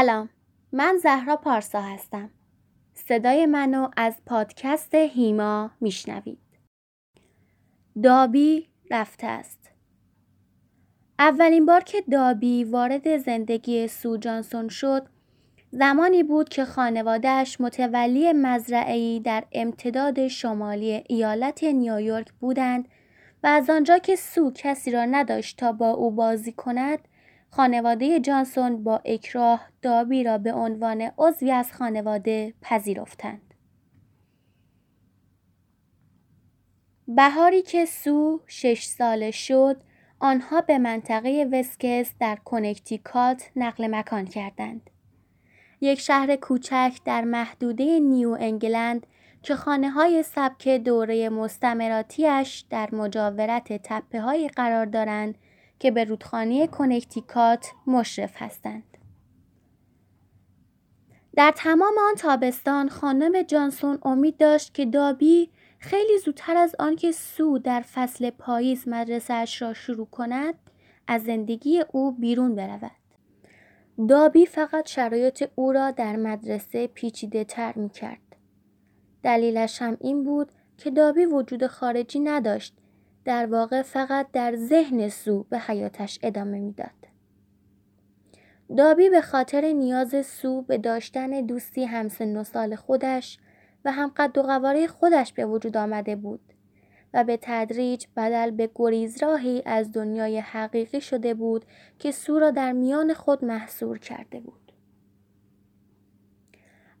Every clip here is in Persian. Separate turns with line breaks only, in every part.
سلام من زهرا پارسا هستم. صدای منو از پادکست هیما میشنوید. دابی رفته است. اولین بار که دابی وارد زندگی سو جانسون شد زمانی بود که خانوادهش متولی مزرعه‌ای در امتداد شمالی ایالت نیویورک بودند و از آنجا که سو کسی را نداشت تا با او بازی کند خانواده جانسون با اکراه دابی را به عنوان عضوی از خانواده پذیرفتند. بهاری که سو شش ساله شد آنها به منطقه وسکس در کنکتیکات نقل مکان کردند. یک شهر کوچک در محدوده نیو انگلند که خانه های سبک دوره مستمراتیش در مجاورت تپه های قرار دارند که به رودخانه کنکتیکات مشرف هستند. در تمام آن تابستان خانم جانسون امید داشت که دابی خیلی زودتر از آنکه سو در فصل پاییز مدرسهش را شروع کند از زندگی او بیرون برود. دابی فقط شرایط او را در مدرسه پیچیده تر می کرد. دلیلش هم این بود که دابی وجود خارجی نداشت در واقع فقط در ذهن سو به حیاتش ادامه می‌داد. دابی به خاطر نیاز سو به داشتن دوستی همسن و سال خودش و هم قد و قواره خودش به وجود آمده بود و به تدریج بدل به گریز راهی از دنیای حقیقی شده بود که سو را در میان خود محصور کرده بود.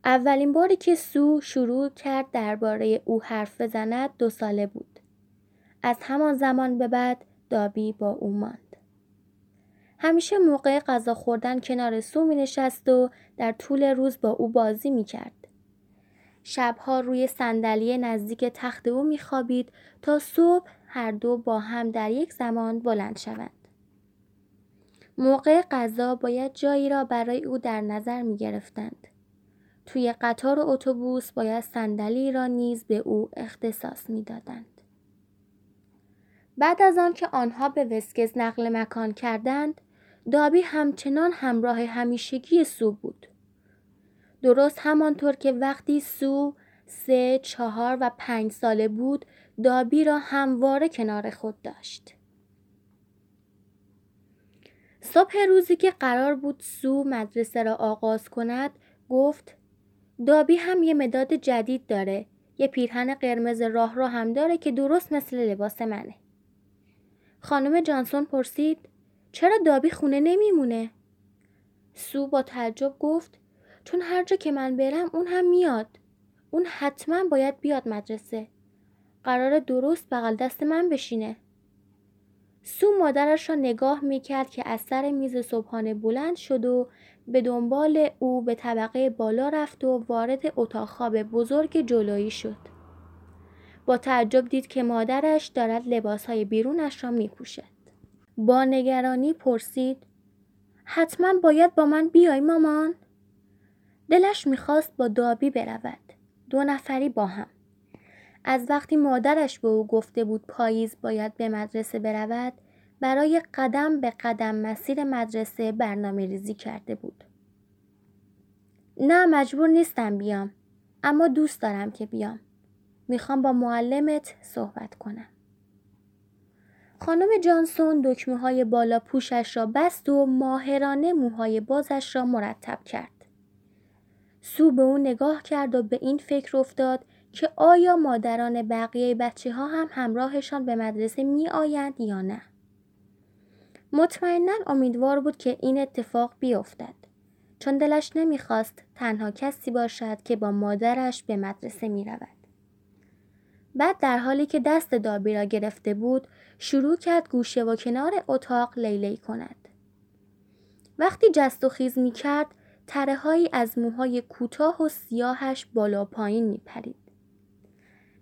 اولین باری که سو شروع کرد درباره او حرف بزند دو ساله بود. از همان زمان به بعد دابی با او ماند. همیشه موقع غذا خوردن کنار سو می نشست و در طول روز با او بازی می کرد. شبها روی صندلی نزدیک تخت او می خوابید تا صبح هر دو با هم در یک زمان بلند شوند. موقع غذا باید جایی را برای او در نظر می گرفتند. توی قطار اتوبوس باید صندلی را نیز به او اختصاص می دادند. بعد از آن که آنها به وسکز نقل مکان کردند دابی همچنان همراه همیشگی سو بود درست همانطور که وقتی سو سه، چهار و پنج ساله بود دابی را همواره کنار خود داشت. صبح روزی که قرار بود سو مدرسه را آغاز کند گفت دابی هم یه مداد جدید داره یه پیرهن قرمز راه رو هم داره که درست مثل لباس منه. خانم جانسون پرسید چرا دابی خونه نمیمونه؟ سو با تعجب گفت چون هر جا که من برم اون هم میاد. اون حتما باید بیاد مدرسه. قرار درست بغل دست من بشینه. سو مادرش را نگاه می‌کرد که از سر میز صبحانه بلند شد و به دنبال او به طبقه بالا رفت و وارد اتاق خواب بزرگ جلویی شد. با تعجب دید که مادرش دارد لباسهای بیرونش را می پوشد. با نگرانی پرسید حتما باید با من بیای مامان؟ دلش می‌خواست با دابی برود. دو نفری با هم. از وقتی مادرش به او گفته بود پاییز باید به مدرسه برود برای قدم به قدم مسیر مدرسه برنامه ریزی کرده بود. نه مجبور نیستم بیام اما دوست دارم که بیام. می‌خوام با معلمت صحبت کنم. خانم جانسون دکمه های بالا پوشش را بست و ماهرانه موهای بازش را مرتب کرد. سو به او نگاه کرد و به این فکر افتاد که آیا مادران بقیه بچه ها هم همراهشان به مدرسه می آیند یا نه. مطمئنا امیدوار بود که این اتفاق بیفتد چون دلش نمی‌خواست تنها کسی باشد که با مادرش به مدرسه می رود. بعد در حالی که دست دابی را گرفته بود شروع کرد گوشه و کنار اتاق لیلی کند. وقتی جست و خیز می کرد تره از موهای کوتاه و سیاهش بالا پایین می پرید.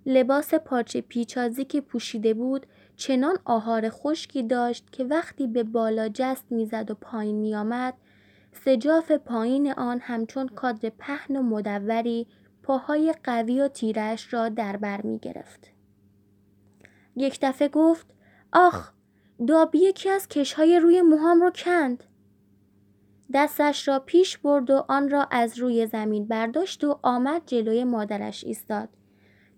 لباس پارچه پیچازی که پوشیده بود چنان آهار خشکی داشت که وقتی به بالا جست می‌زد و پایین می آمد سجاف پایین آن همچون کادر پهن و مدوری پاهای قوی و تیرش را در بر می گرفت. یک دفعه گفت آخ دابی یکی از کشهای روی موهام رو کند. دستش را پیش برد و آن را از روی زمین برداشت و آمد جلوی مادرش ایستاد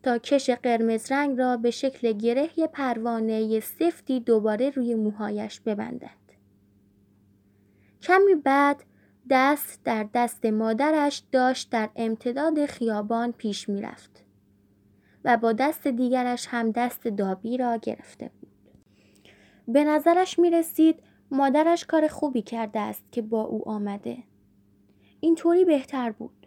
تا کش قرمز رنگ را به شکل گره پروانه سفتی دوباره روی موهایش ببندد. کمی بعد دست در دست مادرش داشت در امتداد خیابان پیش می‌رفت و با دست دیگرش هم دست دابی را گرفته بود. به نظرش می رسید مادرش کار خوبی کرده است که با او آمده. اینطوری بهتر بود.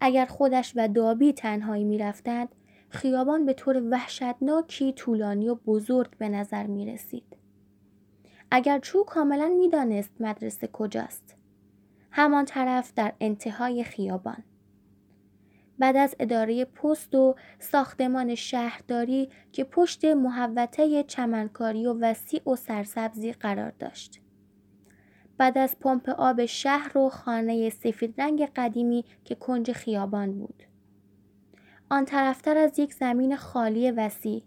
اگر خودش و دابی تنهایی می رفتند، خیابان به طور وحشتناکی طولانی و بزرگ به نظر می رسید. اگر چو کاملا می دانست مدرسه کجاست. همان طرف در انتهای خیابان. بعد از اداره پست و ساختمان شهرداری که پشت محوطه چمنکاری و وسیع و سرسبزی قرار داشت. بعد از پمپ آب شهر و خانه سفید رنگ قدیمی که کنج خیابان بود. آن طرفتر از یک زمین خالی وسیع.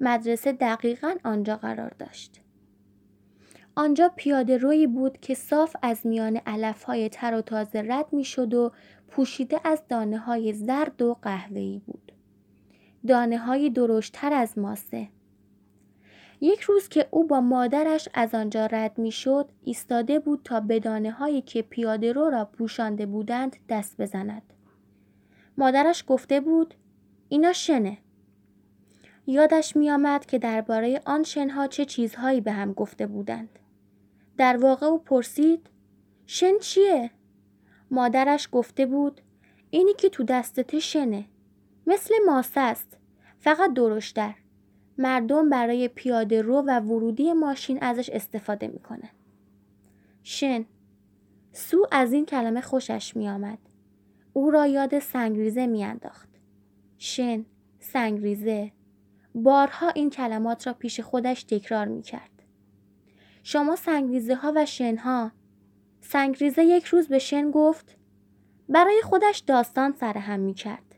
مدرسه دقیقا آنجا قرار داشت. آنجا پیاده روی بود که صاف از میان علف های تر و تازه رد می شد و پوشیده از دانه های زرد و قهوه‌ای بود. دانه های درشتر از ماسه. یک روز که او با مادرش از آنجا رد می شد ایستاده بود تا به دانه هایی که پیاده رو را پوشانده بودند دست بزند. مادرش گفته بود اینا شنه. یادش می آمد که درباره آن شنها چه چیزهایی به هم گفته بودند. در واقع او پرسید شن چیه؟ مادرش گفته بود اینی که تو دستت شنه. مثل ماسه است. فقط درشتر. مردم برای پیاده رو و ورودی ماشین ازش استفاده می‌کنن. شن سو از این کلمه خوشش می آمد. او را یاد سنگریزه میانداخت. شن، سنگریزه. بارها این کلمات را پیش خودش تکرار می کرد. شما سنگریزه ها و شن ها. سنگریزه یک روز به شن گفت برای خودش داستان سرهم می کرد.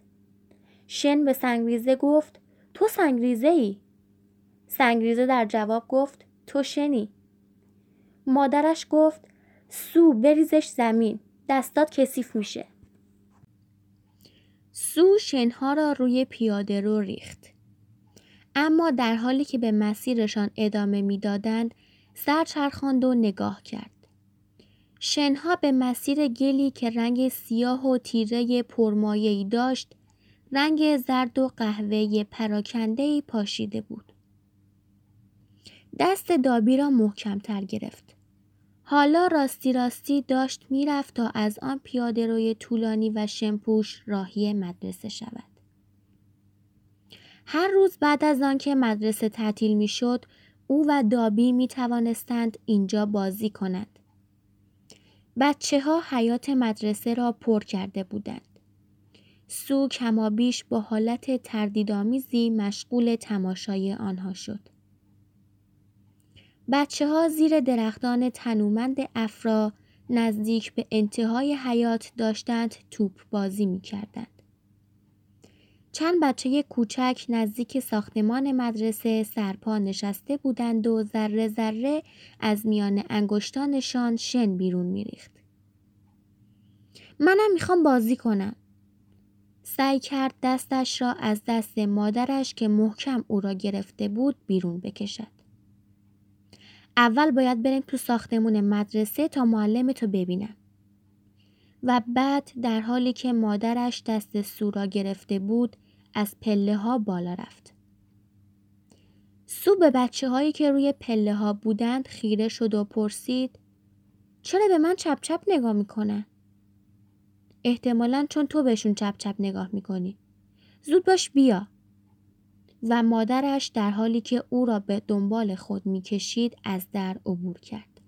شن به سنگریزه گفت تو سنگریزه ای. سنگریزه در جواب گفت تو شنی. مادرش گفت سو بریزش زمین دستات کثیف میشه. سو شنها را روی پیاده رو ریخت. اما در حالی که به مسیرشان ادامه می‌دادند سر چرخاند و نگاه کرد. شنها به مسیر گلی که رنگ سیاه و تیره پرمایه‌ای داشت رنگ زرد و قهوه‌ای پراکنده‌ای پاشیده بود. دست دابی را محکمتر گرفت. حالا راستی راستی داشت می‌رفت تا از آن پیاده روی طولانی و شمپوش راهی مدرسه شود. هر روز بعد از آنکه مدرسه تعطیل می‌شد او و دابی می توانستند اینجا بازی کنند. بچه ها حیات مدرسه را پر کرده بودند. سو کمابیش با حالت تردیدآمیزی مشغول تماشای آنها شد. بچه ها زیر درختان تنومند افرا نزدیک به انتهای حیات داشتند توپ بازی می کردند. چند بچه کوچک نزدیک ساختمان مدرسه سرپا نشسته بودند و ذره ذره از میان انگشتانشان شن بیرون میریخت. منم می‌خوام بازی کنم. سعی کرد دستش را از دست مادرش که محکم او را گرفته بود بیرون بکشد. اول باید بریم تو ساختمون مدرسه تا معلم تو ببینم. و بعد در حالی که مادرش دست سو را گرفته بود از پله ها بالا رفت. سو به بچه هایی که روی پله ها بودند خیره شد و پرسید چرا به من چپ چپ نگاه می‌کنن؟ احتمالا چون تو بهشون چپ چپ نگاه می‌کنی. زود باش بیا. و مادرش در حالی که او را به دنبال خود می‌کشید از در عبور کرد.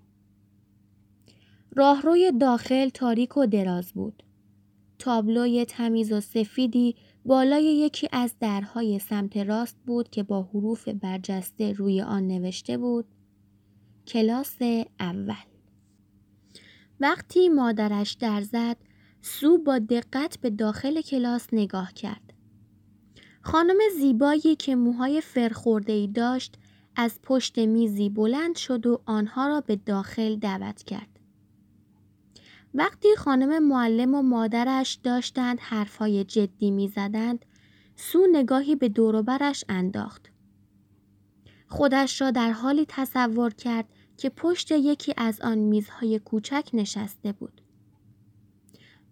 راهروی داخل تاریک و دراز بود. تابلوی تمیز و سفیدی بالای یکی از درهای سمت راست بود که با حروف برجسته روی آن نوشته بود کلاس اول. وقتی مادرش در زد سو با دقت به داخل کلاس نگاه کرد. خانم زیبایی که موهای فرخورده ای داشت از پشت میزی بلند شد و آنها را به داخل دعوت کرد. وقتی خانم معلم و مادرش داشتند حرفهای جدی می زدند، سو نگاهی به دوروبرش انداخت. خودش را در حالی تصور کرد که پشت یکی از آن میزهای کوچک نشسته بود.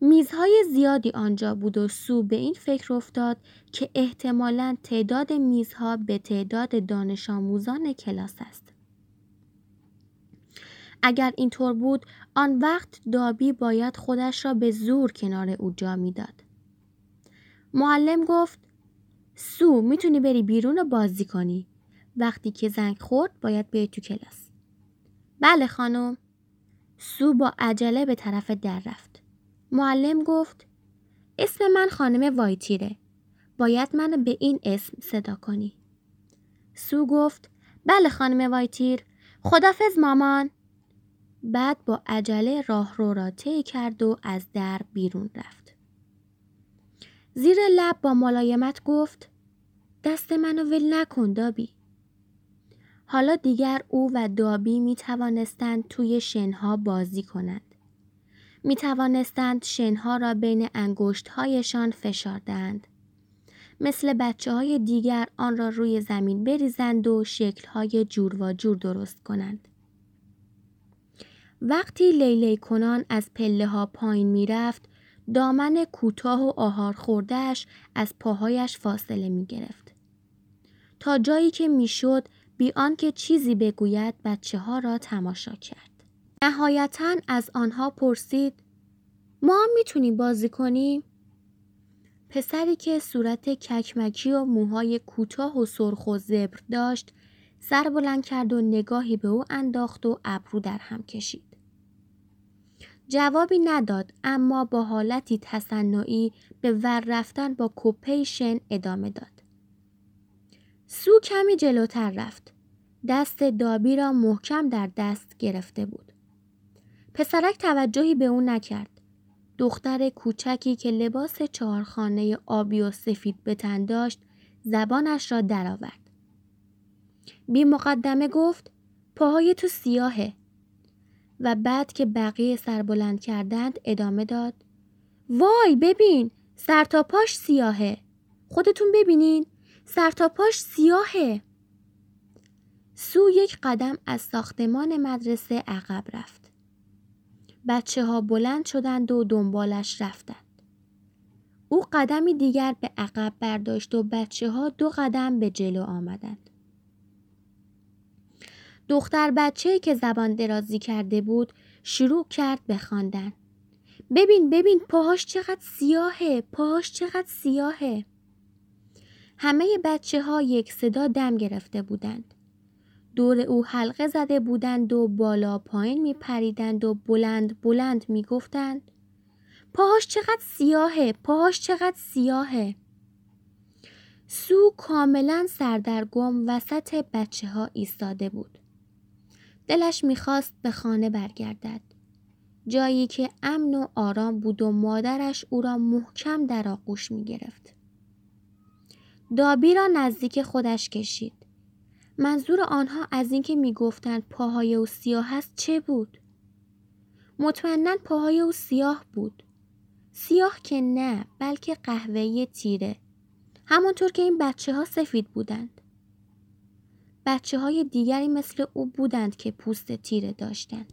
میزهای زیادی آنجا بود و سو به این فکر افتاد که احتمالا تعداد میزها به تعداد دانش آموزان کلاس است. اگر اینطور بود آن وقت دابی باید خودش را به زور کنار او جا می‌داد. معلم گفت سو می‌تونی بری بیرون و بازی کنی. وقتی که زنگ خورد باید بری تو کلاس. بله خانم. سو با عجله به طرف در رفت. معلم گفت اسم من خانم وایتیره. باید منو به این اسم صدا کنی. سو گفت بله خانم وایتیر. خدافز مامان. بعد با عجله راه رو را طی کرد و از در بیرون رفت. زیر لب با ملایمت گفت دست منو ول نکن دابی. حالا دیگر او و دابی می توانستند توی شنها بازی کنند. می توانستند شنها را بین انگشت هایشان فشاردند. مثل بچه های دیگر آن را روی زمین بریزند و شکل های جور و جور درست کنند. وقتی لیلی کنان از پله ها پایین می رفت، دامن کوتاه و آهار خوردهش از پاهایش فاصله می گرفت. تا جایی که می‌شد بی آنکه چیزی بگوید بچه ها را تماشا کرد. نهایتا از آنها پرسید ما هم می‌تونیم بازی کنیم؟ پسری که صورت ککمکی و موهای کوتاه و سرخ و زبر داشت سر بلند کرد و نگاهی به او انداخت و ابرو در هم کشید. جوابی نداد اما با حالتی تصنعی به ور رفتن با کپه شن ادامه داد. سو کمی جلوتر رفت. دست دابی را محکم در دست گرفته بود. پسرک توجهی به او نکرد. دختر کوچکی که لباس چهارخانه آبی و سفید به تن داشت زبانش را درآورد. بی مقدمه گفت پاهای تو سیاهه. و بعد که بقیه سر بلند کردند ادامه داد وای ببین سر تا پاش سیاهه. خودتون ببینین سر تا پاش سیاهه. سو یک قدم از ساختمان مدرسه عقب رفت. بچه ها بلند شدند و دنبالش رفتند. او قدمی دیگر به عقب برداشت و بچه ها دو قدم به جلو آمدند. دختر بچه که زبان درازی کرده بود شروع کرد به خواندن. ببین ببین پاهاش چقدر سیاهه پاهاش چقدر سیاهه. همه بچه ها یک صدا دم گرفته بودند. دور او حلقه زده بودند و بالا پایین می پریدند و بلند بلند می گفتند پاهاش چقدر سیاهه پاهاش چقدر سیاهه. سو کاملا سردرگم وسط بچه ها ایستاده بود. دلش می‌خواست به خانه برگردد. جایی که امن و آرام بود و مادرش او را محکم در آغوش می گرفت. دابی را نزدیک خودش کشید. منظور آنها از اینکه می‌گفتند پاهای او سیاه است چه بود؟ مطمئنا پاهای او سیاه بود. سیاه که نه بلکه قهوه‌ای تیره. همانطور که این بچه ها سفید بودند. بچه های دیگری مثل او بودند که پوست تیره داشتند.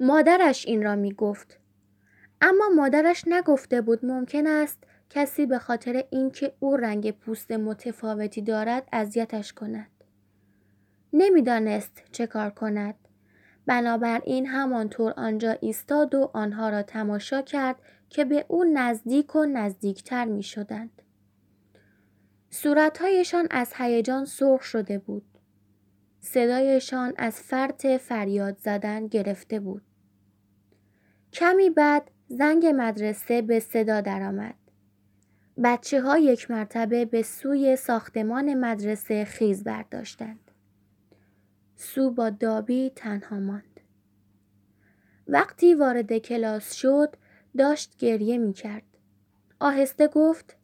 مادرش این را می گفت. اما مادرش نگفته بود ممکن است کسی به خاطر اینکه او رنگ پوست متفاوتی دارد اذیتش کند. نمی‌دانست چه کار کند. بنابراین همانطور آنجا ایستاد و آنها را تماشا کرد که به او نزدیک و نزدیکتر می شدند. صورتهایشان از هیجان سرخ شده بود. صدایشان از فرط فریاد زدن گرفته بود. کمی بعد زنگ مدرسه به صدا درآمد. بچه ها یک مرتبه به سوی ساختمان مدرسه خیز برداشتند. سو با دابی تنها ماند. وقتی وارد کلاس شد داشت گریه می کرد. آهسته گفت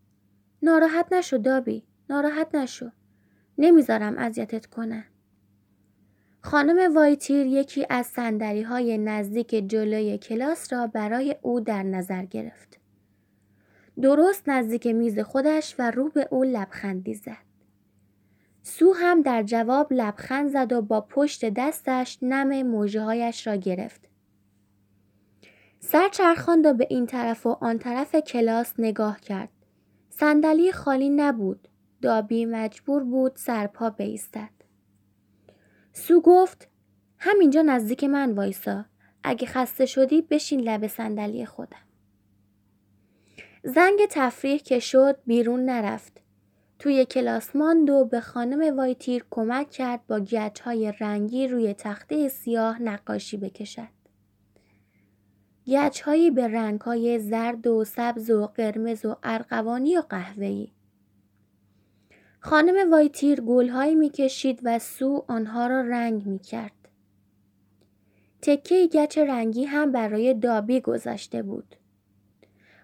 ناراحت نشو دابی ناراحت نشو نمی‌ذارم اذیتت کنه خانم وایتیر یکی از سندری های نزدیک جلوی کلاس را برای او در نظر گرفت. درست نزدیک میز خودش و رو به او لبخندی زد. سو هم در جواب لبخند زد و با پشت دستش نم موجه هایش را گرفت. سر چرخاند و به این طرف و آن طرف کلاس نگاه کرد. صندلی خالی نبود. دابی مجبور بود سرپا بیستد. سو گفت همینجا نزدیک من وایسا. اگه خسته شدی بشین لب صندلی خودم. زنگ تفریح که شد بیرون نرفت. توی کلاس ماند و به خانم وایتیر کمک کرد با گچ های رنگی روی تخته سیاه نقاشی بکشد. گچ هایی به رنگ های زرد و سبز و قرمز و ارغوانی و قهوه‌ای. خانم وایتیر گلهایی می‌کشید و سو آنها را رنگ می‌کرد. تکه گچ رنگی هم برای دابی گذاشته بود.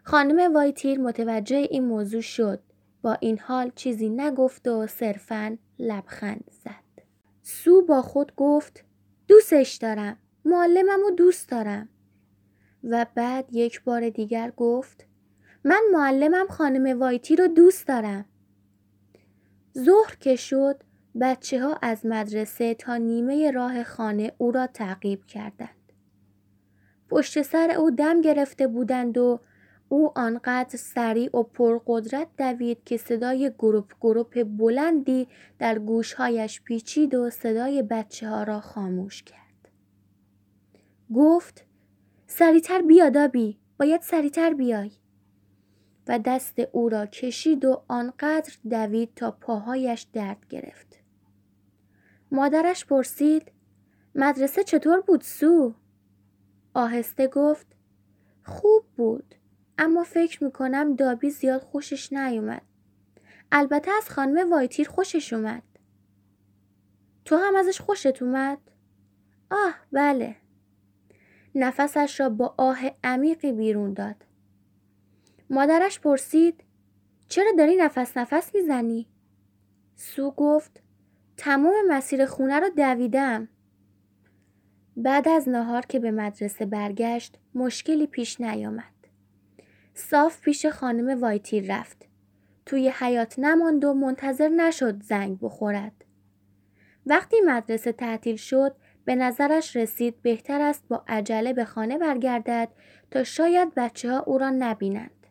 خانم وایتیر متوجه این موضوع شد. با این حال چیزی نگفت و صرفا لبخند زد. سو با خود گفت دوستش دارم. معلمم و دوست دارم. و بعد یک بار دیگر گفت من معلمم خانم وایتی رو دوست دارم. ظهر که شد بچه ها از مدرسه تا نیمه راه خانه او را تعقیب کردند. پشت سر او دم گرفته بودند و او آنقدر سریع و پرقدرت دوید که صدای گروپ گروپ بلندی در گوشهایش پیچید و صدای بچه ها را خاموش کرد. گفت سریعتر بیا دابی باید سریعتر بیای. و دست او را کشید و آنقدر دوید تا پاهایش درد گرفت. مادرش پرسید مدرسه چطور بود سو؟ آهسته گفت خوب بود اما فکر می‌کنم دابی زیاد خوشش نیومد. البته از خانم وایتیر خوشش اومد. تو هم ازش خوشت اومد؟ آه بله. نفسش را با آه عمیقی بیرون داد. مادرش پرسید چرا داری نفس نفس می‌زنی؟ سو گفت تمام مسیر خونه رو دویدم. بعد از نهار که به مدرسه برگشت مشکلی پیش نیامد. صاف پیش خانم وایتیر رفت. توی حیات نماند و منتظر نشد زنگ بخورد. وقتی مدرسه تعطیل شد به نظرش رسید بهتر است با عجله به خانه برگردد تا شاید بچه ها او را نبینند.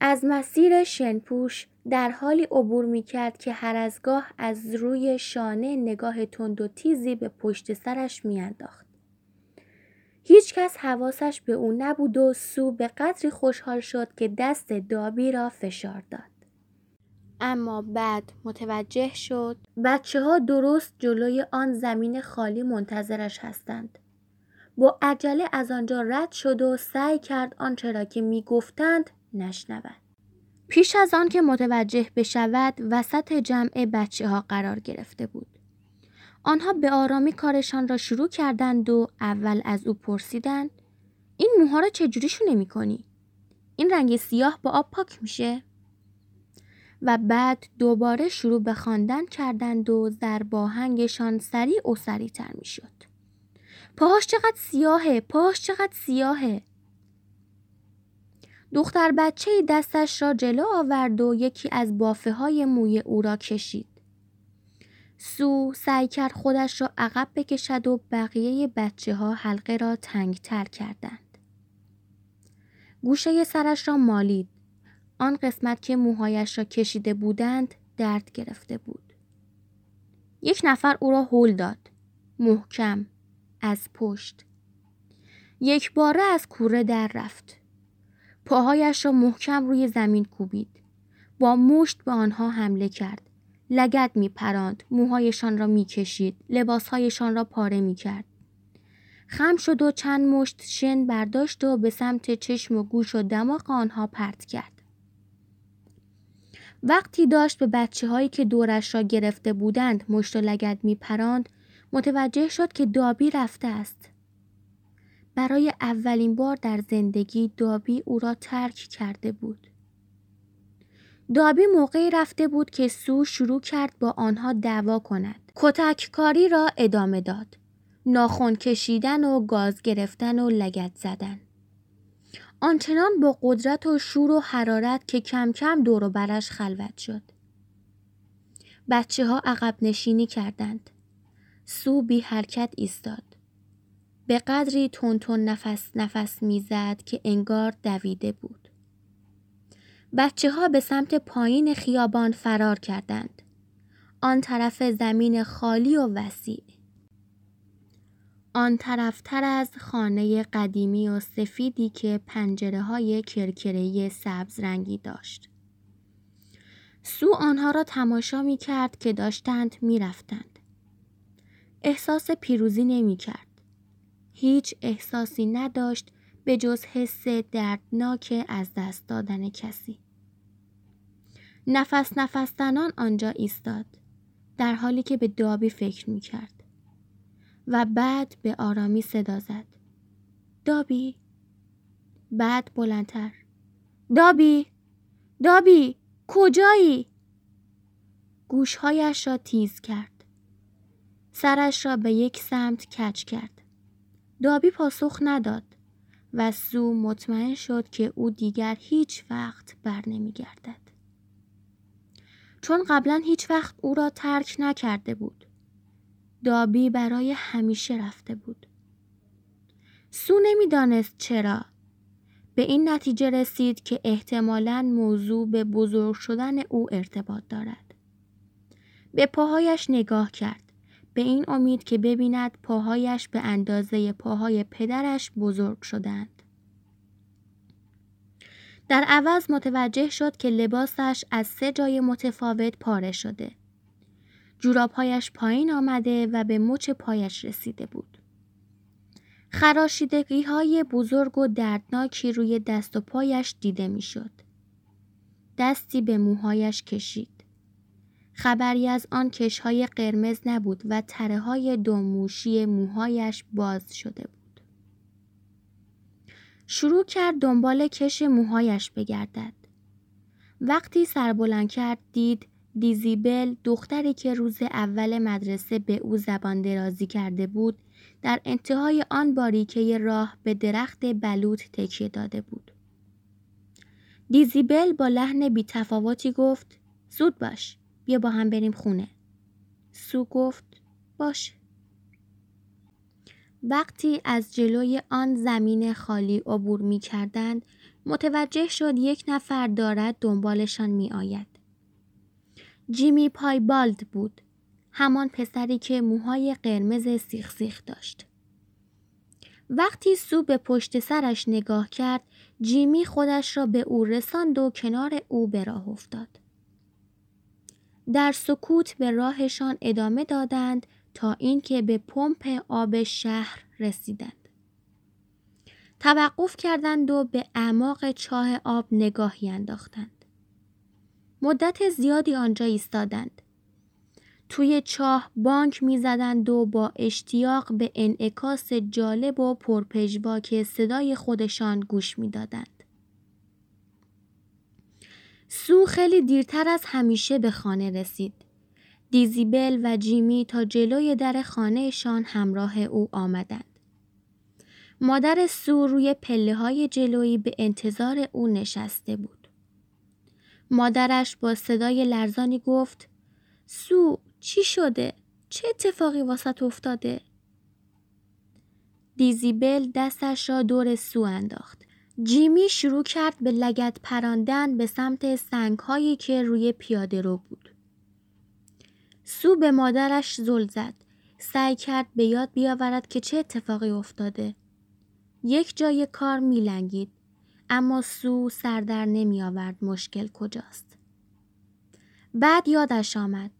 از مسیر شنپوش در حالی عبور می کرد که هر از گاه از روی شانه نگاه تند و تیزی به پشت سرش می انداخت. هیچ کس حواسش به او نبود و سو به قدری خوشحال شد که دست دابی را فشار داد. اما بعد متوجه شد بچه ها درست جلوی آن زمین خالی منتظرش هستند. با عجله از آنجا رد شد و سعی کرد آنچه را که می گفتند نشنود. پیش از آن که متوجه بشود وسط جمع بچه ها قرار گرفته بود. آنها به آرامی کارشان را شروع کردند و اول از او پرسیدند این موها را چجوری شونه کنی؟ این رنگ سیاه با آب پاک میشه؟ و بعد دوباره شروع به خواندن کردند و زرباهنگشان سریع و سریعتر می‌شد. پاهاش چقدر سیاهه پاهاش چقدر سیاهه دختر بچه دستش را جلو آورد و یکی از بافه های موی او را کشید. سو سعی کرد خودش را عقب بکشد و بقیه بچه ها حلقه را تنگتر کردند. گوشه سرش را مالید. آن قسمت که موهایش را کشیده بودند درد گرفته بود. یک نفر او را هل داد. محکم. از پشت. یک باره از کوره در رفت. پاهایش را محکم روی زمین کوبید. با مشت به آنها حمله کرد. لگد می پراند، موهایشان را می کشید، لباسهایشان را پاره می کرد. خم شد و چند مشت شن برداشت و به سمت چشم و گوش و دماغ آنها پرت کرد. وقتی داشت به بچه هایی که دورش را گرفته بودند مشت و لگد می پراند، متوجه شد که دابی رفته است. برای اولین بار در زندگی دابی او را ترک کرده بود. دابی موقعی رفته بود که سو شروع کرد با آنها دعوا کند. کتک کاری را ادامه داد. ناخن کشیدن و گاز گرفتن و لگت زدن. آنچنان با قدرت و شور و حرارت که کم کم دور و برش خلوت شد. بچه ها عقب نشینی کردند. سو بی حرکت ایستاد. به قدری تون تون نفس نفس می‌زد که انگار دویده بود. بچه ها به سمت پایین خیابان فرار کردند. آن طرف زمین خالی و وسیع. آن طرفتر از خانه قدیمی و سفیدی که پنجره های کرکره سبز رنگی داشت. سو آنها را تماشا می کرد که داشتند می رفتند. احساس پیروزی نمی کرد. هیچ احساسی نداشت به جز حس دردناک از دست دادن کسی. نفس نفس تنان آنجا ایستاد در حالی که به دابی فکر می کرد. و بعد به آرامی صدا زد. دابی بعد بلندتر دابی دابی کجایی؟ گوشهایش را تیز کرد. سرش را به یک سمت کچ کرد. دابی پاسخ نداد و سو مطمئن شد که او دیگر هیچ وقت بر نمی گردد. چون قبلا هیچ وقت او را ترک نکرده بود. دابی برای همیشه رفته بود. سو نمی‌دانست چرا. به این نتیجه رسید که احتمالا موضوع به بزرگ شدن او ارتباط دارد. به پاهایش نگاه کرد. به این امید که ببیند پاهایش به اندازه پاهای پدرش بزرگ شدند. در عوض متوجه شد که لباسش از سه جای متفاوت پاره شده. جورابهایش پایین آمده و به مچ پایش رسیده بود. خراشیدگی های بزرگ و دردناکی روی دست و پایش دیده می‌شد. دستی به موهایش کشید. خبری از آن کشهای قرمز نبود و تره های دوموشی موهایش باز شده بود. شروع کرد دنبال کش موهایش بگردد. وقتی سربلند کرد دید دیزیبل دختری که روز اول مدرسه به او زبان درازی کرده بود در انتهای آن باریکه راه به درخت بلوط تکیه داده بود. دیزیبل با لحن بیتفاوتی گفت زود باش بیا با هم بریم خونه. سو گفت باش. وقتی از جلوی آن زمین خالی عبور می کردند متوجه شد یک نفر دارد دنبالشان می آید. جیمی پایبالد بود. همان پسری که موهای قرمز سیخ سیخ داشت. وقتی سو به پشت سرش نگاه کرد جیمی خودش را به او رساند و کنار او به راه افتاد. در سکوت به راهشان ادامه دادند تا اینکه به پمپ آب شهر رسیدند. توقف کردند و به اعماق چاه آب نگاهی انداختند. مدت زیادی آنجا ایستادند. توی چاه بانک می‌زدند و با اشتیاق به انعکاس جالب و پرپژواک صدای خودشان گوش می‌دادند. سو خیلی دیرتر از همیشه به خانه رسید. دیزیبل و جیمی تا جلوی در خانهشان همراه او آمدند. مادر سو روی پله های جلویی به انتظار او نشسته بود. مادرش با صدای لرزانی گفت سو چی شده؟ چه اتفاقی واسط افتاده؟ دیزیبل دستش را دور سو انداخت. جیمی شروع کرد به لگت پراندن به سمت سنگ هایی که روی پیاده رو بود. سو به مادرش زل زد. سعی کرد به یاد بیاورد که چه اتفاقی افتاده. یک جای کار میلنگید. اما سو سردر نمی آورد مشکل کجاست. بعد یادش آمد.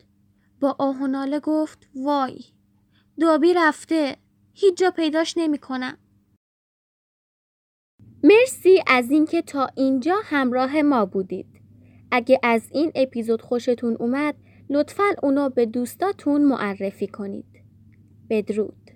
با آهناله گفت وای دابی رفته هیچ جا پیداش نمی کنم. مرسی از اینکه تا اینجا همراه ما بودید. اگه از این اپیزود خوشتون اومد لطفا اونو به دوستاتون معرفی کنید. بدرود.